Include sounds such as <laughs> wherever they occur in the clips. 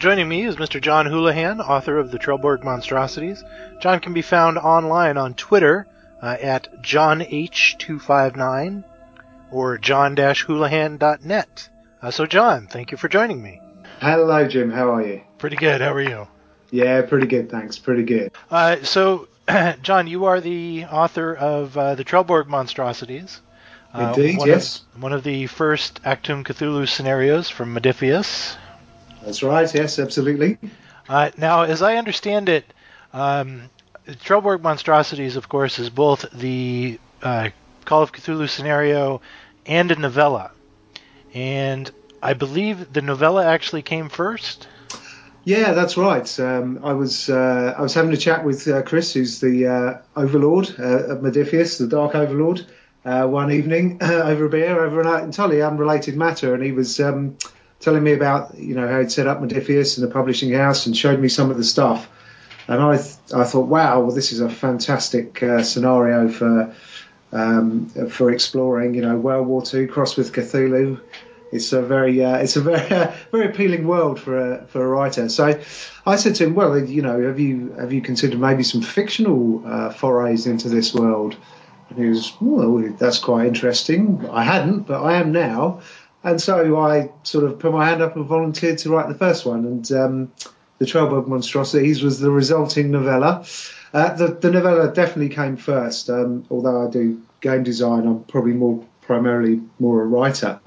joining me is Mr. John Houlihan, author of the Trellborg Monstrosities. John can be found online on Twitter uh, at JohnH259 or john-houlihan.net. Uh, so, John, thank you for joining me. Hello, Jim. How are you? Pretty good. How are you? Yeah, pretty good, thanks. Pretty good. Uh, so, <clears throat> John, you are the author of uh, the Trellborg Monstrosities. Uh, Indeed, one yes. Of, one of the first Achtung Cthulhu scenarios from Modiphius. That's right, yes, absolutely. Uh, now, as I understand it, um, Monstrosities, of course, is both the uh, Call of Cthulhu scenario and a novella. And I believe the novella actually came first. Yeah, that's right. Um, I was uh, I was having a chat with uh, Chris, who's the uh, Overlord uh, of Modiphius, the Dark Overlord, uh, one evening <laughs> over a beer over an entirely unrelated matter, and he was um, telling me about you know how he'd set up Modiphius and the publishing house, and showed me some of the stuff. And I th- I thought, wow, well, this is a fantastic uh, scenario for um, for exploring. You know, World War II crossed with Cthulhu it's a very uh, it's a <laughs> very very appealing world for a for a writer. So I said to him, well, you know, have you have you considered maybe some fictional uh, forays into this world? And he was, well, that's quite interesting. I hadn't, but I am now. And so I sort of put my hand up and volunteered to write the first one. And um, the Trellborg Monstrosities was the resulting novella. Uh, the, the novella definitely came first, um, although I do game design. I'm probably more primarily more a writer.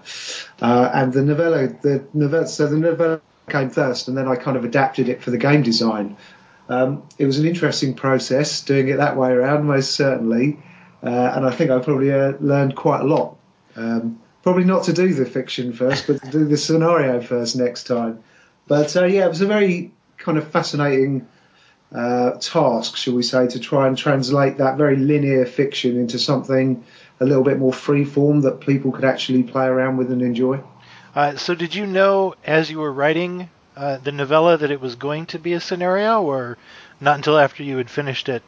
Uh, and the novella, the novella, so the novella came first, and then I kind of adapted it for the game design. Um, it was an interesting process doing it that way around, most certainly, uh, and I think I probably uh, learned quite a lot. Um, probably not to do the fiction first, but to do the scenario first next time. But uh, yeah, it was a very kind of fascinating uh, task, shall we say, to try and translate that very linear fiction into something a little bit more free form that people could actually play around with and enjoy. Uh, so, did you know as you were writing uh, the novella that it was going to be a scenario, or not until after you had finished it?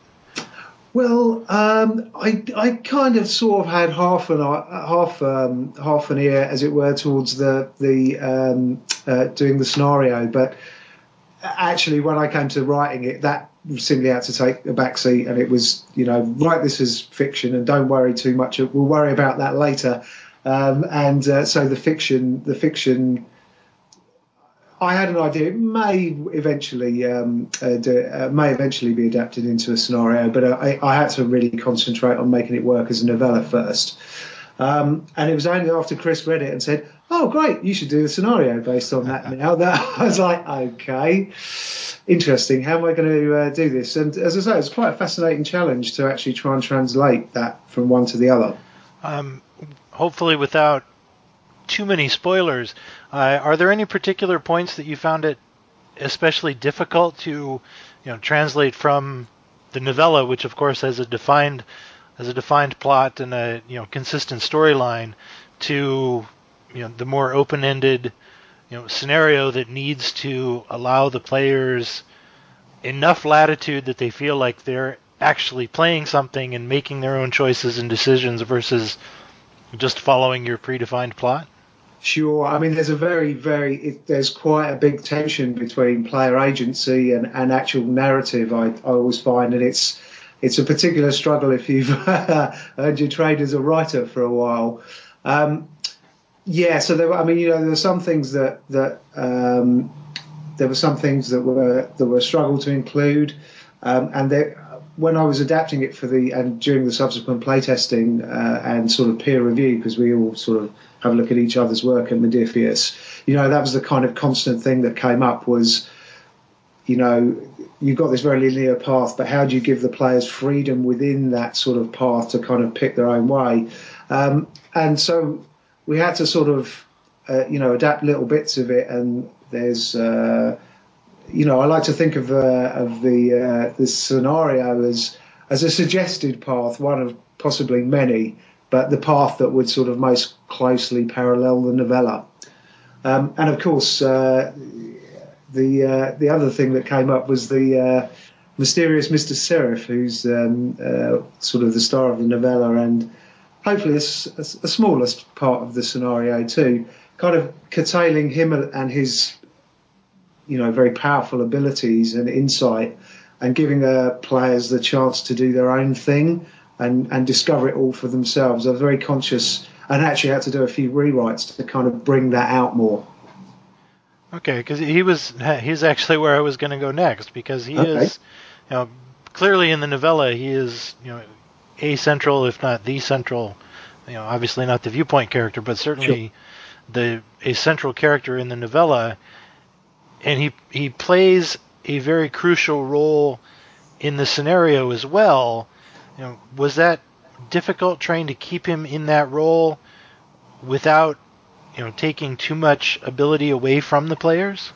Well, um, I, I kind of sort of had half an half um, half an ear, as it were, towards the the um, uh, doing the scenario, but actually, when I came to writing it, that simply had to take a back seat, and it was, you know, write this as fiction and don't worry too much. We'll worry about that later. Um, and uh, so the fiction, the fiction, I had an idea. It may eventually, um, uh, do, uh, may eventually be adapted into a scenario, but I, I, had to really concentrate on making it work as a novella first. Um, and it was only after Chris read it and said, "Oh, great! You should do a scenario based on that." now <laughs> that I was like, "Okay, interesting. How am I going to uh, do this?" And as I say, it's quite a fascinating challenge to actually try and translate that from one to the other. Um, hopefully, without too many spoilers, uh, are there any particular points that you found it especially difficult to, you know, translate from the novella, which of course has a defined as a defined plot and a you know consistent storyline to you know the more open-ended you know scenario that needs to allow the players enough latitude that they feel like they're actually playing something and making their own choices and decisions versus just following your predefined plot? Sure. I mean, there's a very, very, it, there's quite a big tension between player agency and, and actual narrative, I, I always find. And it's, it's a particular struggle if you've <laughs> earned your trade as a writer for a while. Um, yeah, so there, I mean, you know, there were some things that that um, there were some things that were that were a struggle to include, um, and there, when I was adapting it for the and during the subsequent playtesting uh, and sort of peer review, because we all sort of have a look at each other's work at Modiphius, you know, that was the kind of constant thing that came up was, you know, you've got this very linear path, but how do you give the players freedom within that sort of path to kind of pick their own way? Um, and so we had to sort of, uh, you know, adapt little bits of it. And there's, uh, you know, I like to think of uh, of the uh, the scenario as as a suggested path, one of possibly many, but the path that would sort of most closely parallel the novella. Um, and of course, uh, the uh, the other thing that came up was the uh, mysterious Mr. Seraph, who's um, uh, sort of the star of the novella and hopefully a, a, a smallest part of the scenario too, kind of curtailing him and his you know, very powerful abilities and insight, and giving uh, players the chance to do their own thing and and discover it all for themselves. I was very conscious and actually had to do a few rewrites to kind of bring that out more. Okay, because he was he's actually where I was going to go next because he okay. is, you know, clearly in the novella he is you know a central if not the central, you know, obviously not the viewpoint character, but certainly sure. the a central character in the novella, and he he plays a very crucial role in the scenario as well. You know, was that difficult trying to keep him in that role without you know taking too much ability away from the players?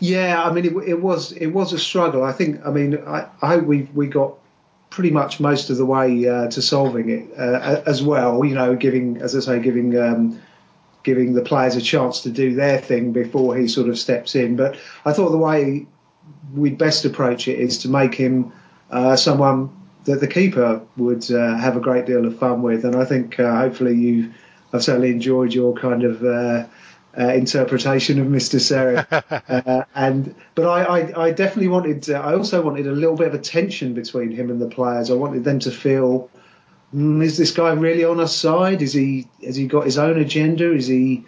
Yeah, I mean it, it was it was a struggle. I think I mean I, I hope we we got pretty much most of the way uh, to solving it uh, as well. You know, giving as I say, giving um, giving the players a chance to do their thing before he sort of steps in. But I thought the way we'd best approach it is to make him uh, someone that the keeper would uh, have a great deal of fun with, and I think uh, hopefully you I've certainly enjoyed your kind of uh, uh, interpretation of Mr. Seraph. <laughs> uh, and but I, I, I definitely wanted. I also wanted a little bit of a tension between him and the players. I wanted them to feel. Mm, is this guy really on our side? Is he has he got his own agenda? Is he,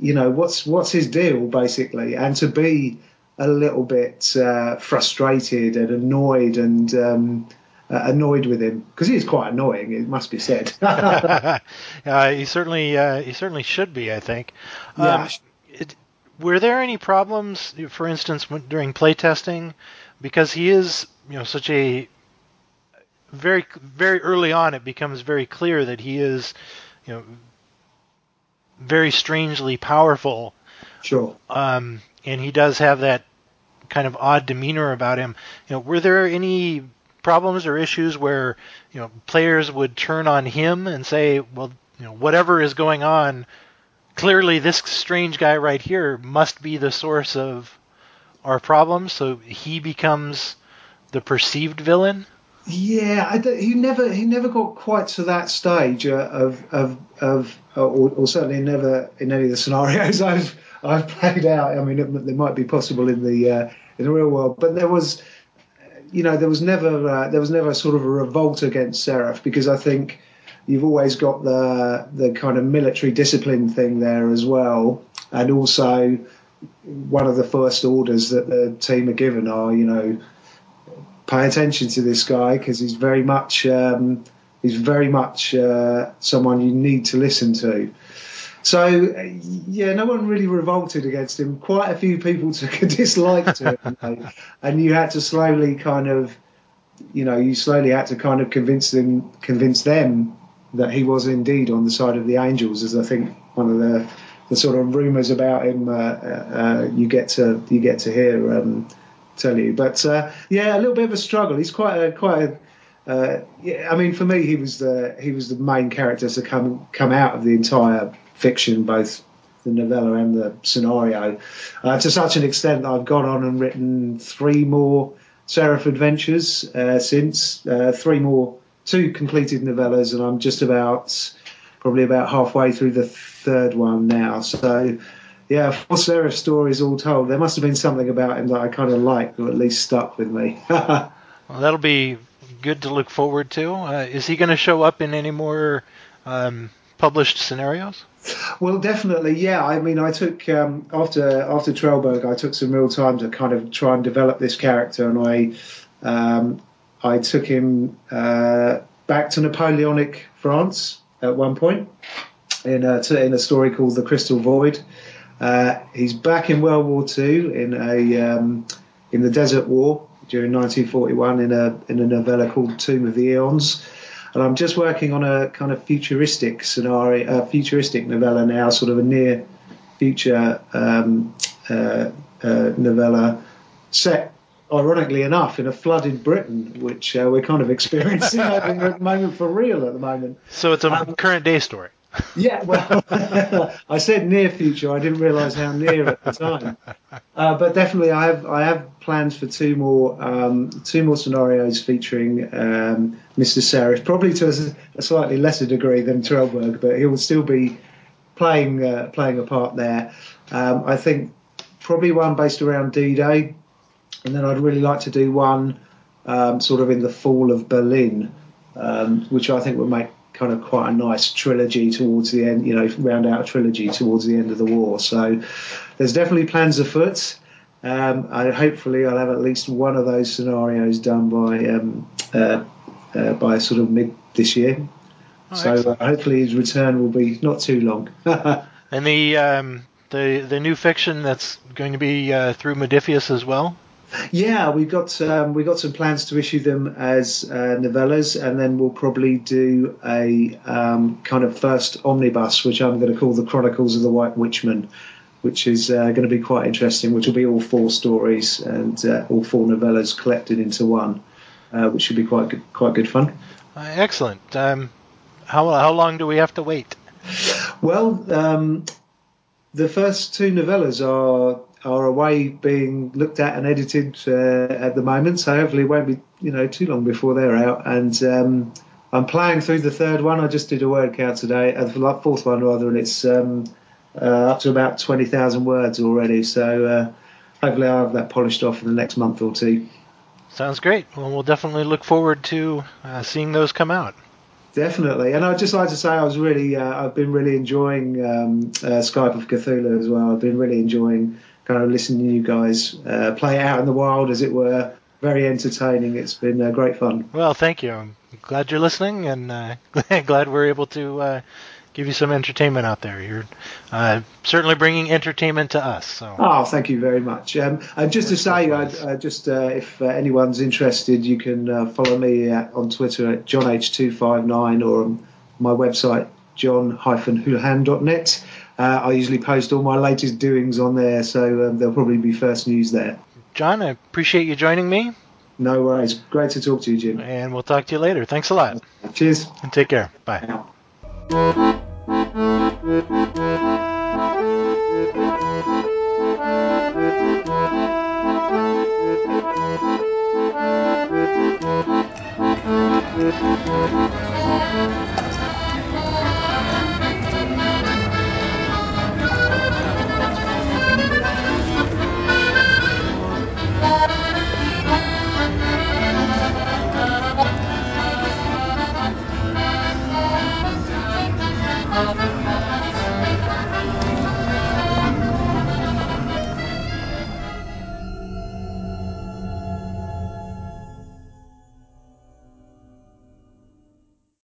you know, what's what's his deal basically? And to be a little bit uh, frustrated and annoyed and um, uh, annoyed with him because he is quite annoying. It must be said. <laughs> <laughs> uh, he certainly uh, he certainly should be. I think. Yeah. Um, it, were there any problems, for instance, during playtesting, because he is you know such a very very early on it becomes very clear that he is you know very strangely powerful. Sure. Um, and he does have that kind of odd demeanor about him. You know, were there any problems or issues where you know players would turn on him and say, well, you know, whatever is going on, clearly this strange guy right here must be the source of our problems. So he becomes the perceived villain. Yeah, he never he never got quite to that stage uh, of of of uh, or, or, certainly never in any of the scenarios <laughs> I've I've played out. I mean, it, it might be possible in the uh, in the real world, but there was you know, there was never uh, there was never sort of a revolt against Seraph because I think you've always got the the kind of military discipline thing there as well, and also one of the first orders that the team are given are, you know, pay attention to this guy because he's very much um, he's very much uh, someone you need to listen to. So yeah, no one really revolted against him. Quite a few people <laughs> took a dislike to him, and you had to slowly kind of, you know, you slowly had to kind of convince them, convince them that he was indeed on the side of the angels. As I think one of the the sort of rumours about him uh, uh, you get to you get to hear um, tell you. But uh, yeah, a little bit of a struggle. He's quite a quite a uh, yeah, I mean, for me, he was the he was the main character to come come out of the entire fiction, both the novella and the scenario, uh, to such an extent that I've gone on and written three more Seraph adventures uh, since, uh, three more, two completed novellas, and I'm just about probably about halfway through the third one now. So, yeah, four Seraph stories all told. There must have been something about him that I kind of liked, or at least stuck with me. <laughs> well, that'll be good to look forward to. Uh, is he going to show up in any more um, published scenarios? Well, definitely, yeah. I mean, I took um, after after Trellborg, I took some real time to kind of try and develop this character, and I um, I took him uh, back to Napoleonic France at one point in a, in a story called The Crystal Void. Uh, he's back in World War II in a um, in the Desert War during 1941 in a in a novella called Tomb of the Eons and I'm just working on a kind of futuristic scenario, a futuristic novella now, sort of a near future um, uh, uh, novella set, ironically enough, in a flooded Britain, which uh, we're kind of <laughs> experiencing at the moment for real at the moment. So it's a um, current day story. Yeah, well, <laughs> I said near future. I didn't realise how near at the time. Uh, but definitely, I have I have plans for two more um, two more scenarios featuring um, Mr. Seraph, probably to a, a, slightly lesser degree than Trellborg, but he will still be playing uh, playing a part there. Um, I think probably one based around D-Day, and then I'd really like to do one um, sort of in the fall of Berlin, um, which I think would make kind of quite a nice trilogy towards the end, you know, round out a trilogy towards the end of the war. So there's definitely plans afoot. Um, I, hopefully, I'll have at least one of those scenarios done by um, uh, uh, by sort of mid this year. Oh, so uh, hopefully, his return will be not too long. <laughs> and the um, the the new fiction that's going to be uh, through Modiphius as well. Yeah, we've got um, we got some plans to issue them as uh, novellas, and then we'll probably do a um, kind of first omnibus, which I'm going to call the Chronicles of the White Witchman, which is uh, going to be quite interesting. Which will be all four stories and uh, all four novellas collected into one, uh, which should be quite good, quite good fun. Uh, excellent. Um, how how long do we have to wait? Well, um, the first two novellas are are away being looked at and edited uh, at the moment, so hopefully it won't be you know too long before they're out. And um, I'm playing through the third one. I just did a word count today, uh, the fourth one rather, and it's um, uh, up to about twenty thousand words already. So uh, hopefully I'll have that polished off in the next month or two. Sounds great. Well, we'll definitely look forward to uh, seeing those come out. Definitely, and I'd just like to say I was really, uh, I've been really enjoying um, uh, Skype of Cthulhu as well. I've been really enjoying kind of listening to you guys uh, play out in the wild, as it were. Very entertaining. It's been uh, great fun. Well, thank you. I'm glad you're listening, and uh, <laughs> glad we're able to uh, give you some entertainment out there. You're uh, certainly bringing entertainment to us. So. Oh, thank you very much. Um, and just to say, uh, just uh, if uh, anyone's interested, you can uh, follow me at, on Twitter at JohnH259 or on my website john-houlihan.net. Uh, I usually post all my latest doings on there, so um, there'll probably be first news there. John, I appreciate you joining me. No worries. Great to talk to you, Jim. And we'll talk to you later. Thanks a lot. Cheers. And take care. Bye. Now.